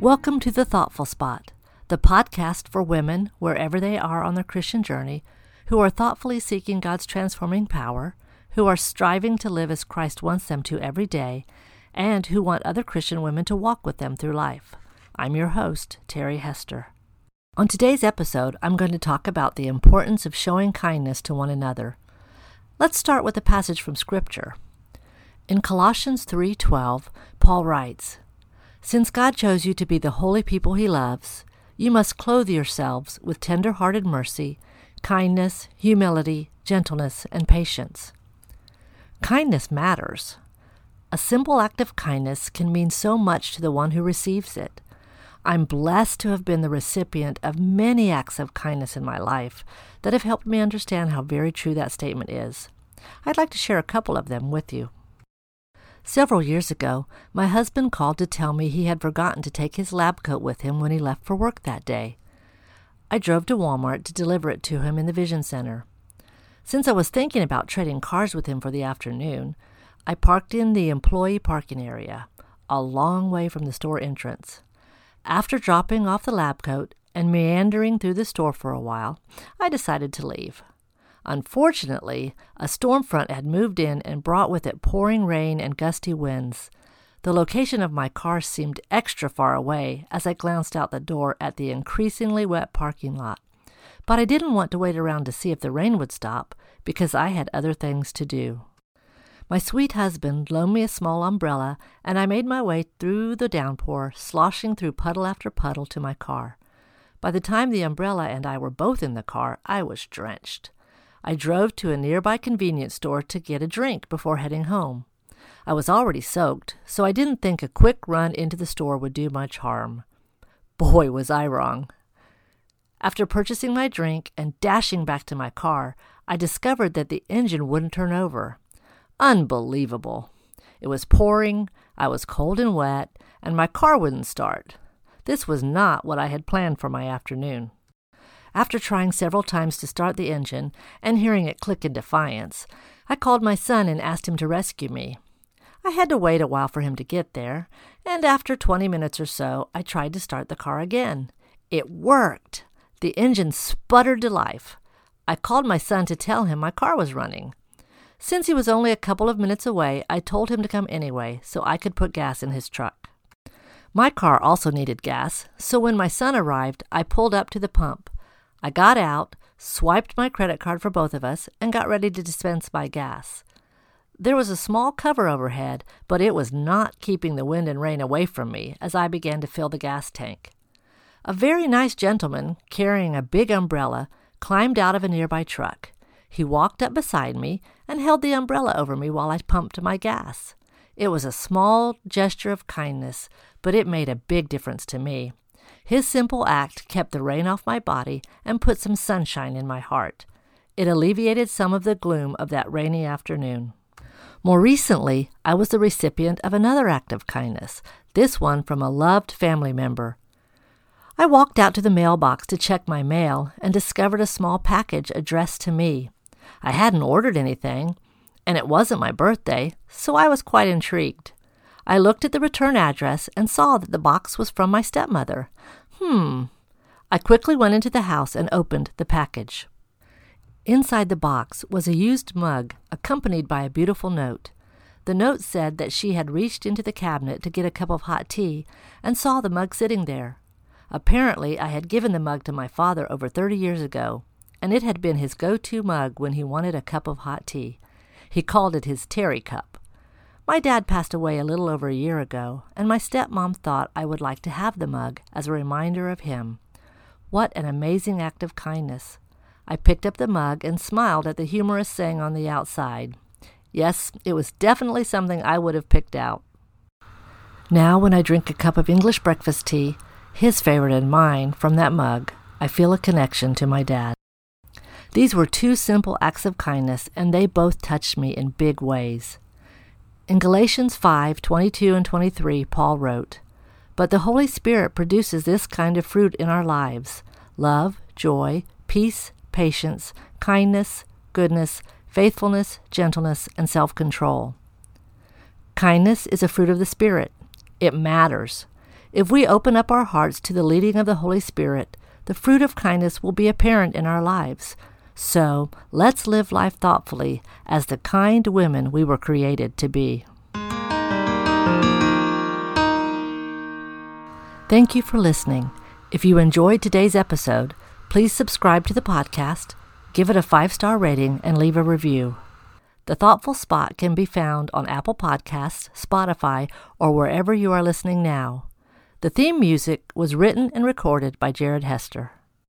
to The Thoughtful Spot, the podcast for women, wherever they are on their Christian journey, who are thoughtfully seeking God's transforming power, who are striving to live as Christ wants them to every day, and who want other Christian women to walk with them through life. I'm your host, Terry Hester. On today's episode, I'm going to talk about the importance of showing kindness to one another. Let's start with a passage from Scripture. In Colossians 3:12, Paul writes, "Since God chose you to be the holy people he loves, you must clothe yourselves with tender-hearted mercy, kindness, humility, gentleness, and patience." Kindness matters. A simple act of kindness can mean so much to the one who receives it. I'm blessed to have been the recipient of many acts of kindness in my life that have helped me understand how very true that statement is. I'd like to share a couple of them with you. Several years ago, my husband called to tell me he had forgotten to take his lab coat with him when he left for work that day. I drove to Walmart to deliver it to him in the Vision Center. Since I was thinking about trading cars with him for the afternoon, I parked in the employee parking area, a long way from the store entrance. After dropping off the lab coat and meandering through the store for a while, I decided to leave. Unfortunately, a storm front had moved in and brought with it pouring rain and gusty winds. The location of my car seemed extra far away as I glanced out the door at the increasingly wet parking lot. But I didn't want to wait around to see if the rain would stop because I had other things to do. My sweet husband loaned me a small umbrella, and I made my way through the downpour, sloshing through puddle after puddle to my car. By the time the umbrella and I were both in the car, I was drenched. I drove to a nearby convenience store to get a drink before heading home. I was already soaked, so I didn't think a quick run into the store would do much harm. Boy, was I wrong. After purchasing my drink and dashing back to my car, I discovered that the engine wouldn't turn over. Unbelievable. It was pouring, I was cold and wet, and my car wouldn't start. This was not what I had planned for my afternoon. After trying several times to start the engine and hearing it click in defiance, I called my son and asked him to rescue me. I had to wait a while for him to get there, and after 20 minutes or so, I tried to start the car again. It worked! The engine sputtered to life. I called my son to tell him my car was running. Since he was only a couple of minutes away, I told him to come anyway so I could put gas in his truck. My car also needed gas, so when my son arrived, I pulled up to the pump. I got out, swiped my credit card for both of us, and got ready to dispense my gas. There was a small cover overhead, but it was not keeping the wind and rain away from me as I began to fill the gas tank. A very nice gentleman, carrying a big umbrella, climbed out of a nearby truck. He walked up beside me and held the umbrella over me while I pumped my gas. It was a small gesture of kindness, but it made a big difference to me. His simple act kept the rain off my body and put some sunshine in my heart. It alleviated some of the gloom of that rainy afternoon. More recently, I was the recipient of another act of kindness, this one from a loved family member. I walked out to the mailbox to check my mail and discovered a small package addressed to me. I hadn't ordered anything, and it wasn't my birthday, so I was quite intrigued. I looked at the return address and saw that the box was from my stepmother. Hmm. I quickly went into the house and opened the package. Inside the box was a used mug accompanied by a beautiful note. The note said that she had reached into the cabinet to get a cup of hot tea and saw the mug sitting there. Apparently, I had given the mug to my father over thirty years ago, and it had been his go to mug when he wanted a cup of hot tea. He called it his Terry cup. My dad passed away a little over a year ago, and my stepmom thought I would like to have the mug as a reminder of him. What an amazing act of kindness! I picked up the mug and smiled at the humorous saying on the outside. Yes, it was definitely something I would have picked out. Now, when I drink a cup of English breakfast tea, his favorite and mine, from that mug, I feel a connection to my dad. These were two simple acts of kindness, and they both touched me in big ways. In Galatians 5 22 and 23, Paul wrote, But the Holy Spirit produces this kind of fruit in our lives love, joy, peace, patience, kindness, goodness, faithfulness, gentleness, and self control. Kindness is a fruit of the Spirit. It matters. If we open up our hearts to the leading of the Holy Spirit, the fruit of kindness will be apparent in our lives. So let's live life thoughtfully as the kind women we were created to be. Thank you for listening. If you enjoyed today's episode, please subscribe to the podcast, give it a five star rating, and leave a review. The Thoughtful Spot can be found on Apple Podcasts, Spotify, or wherever you are listening now. The theme music was written and recorded by Jared Hester.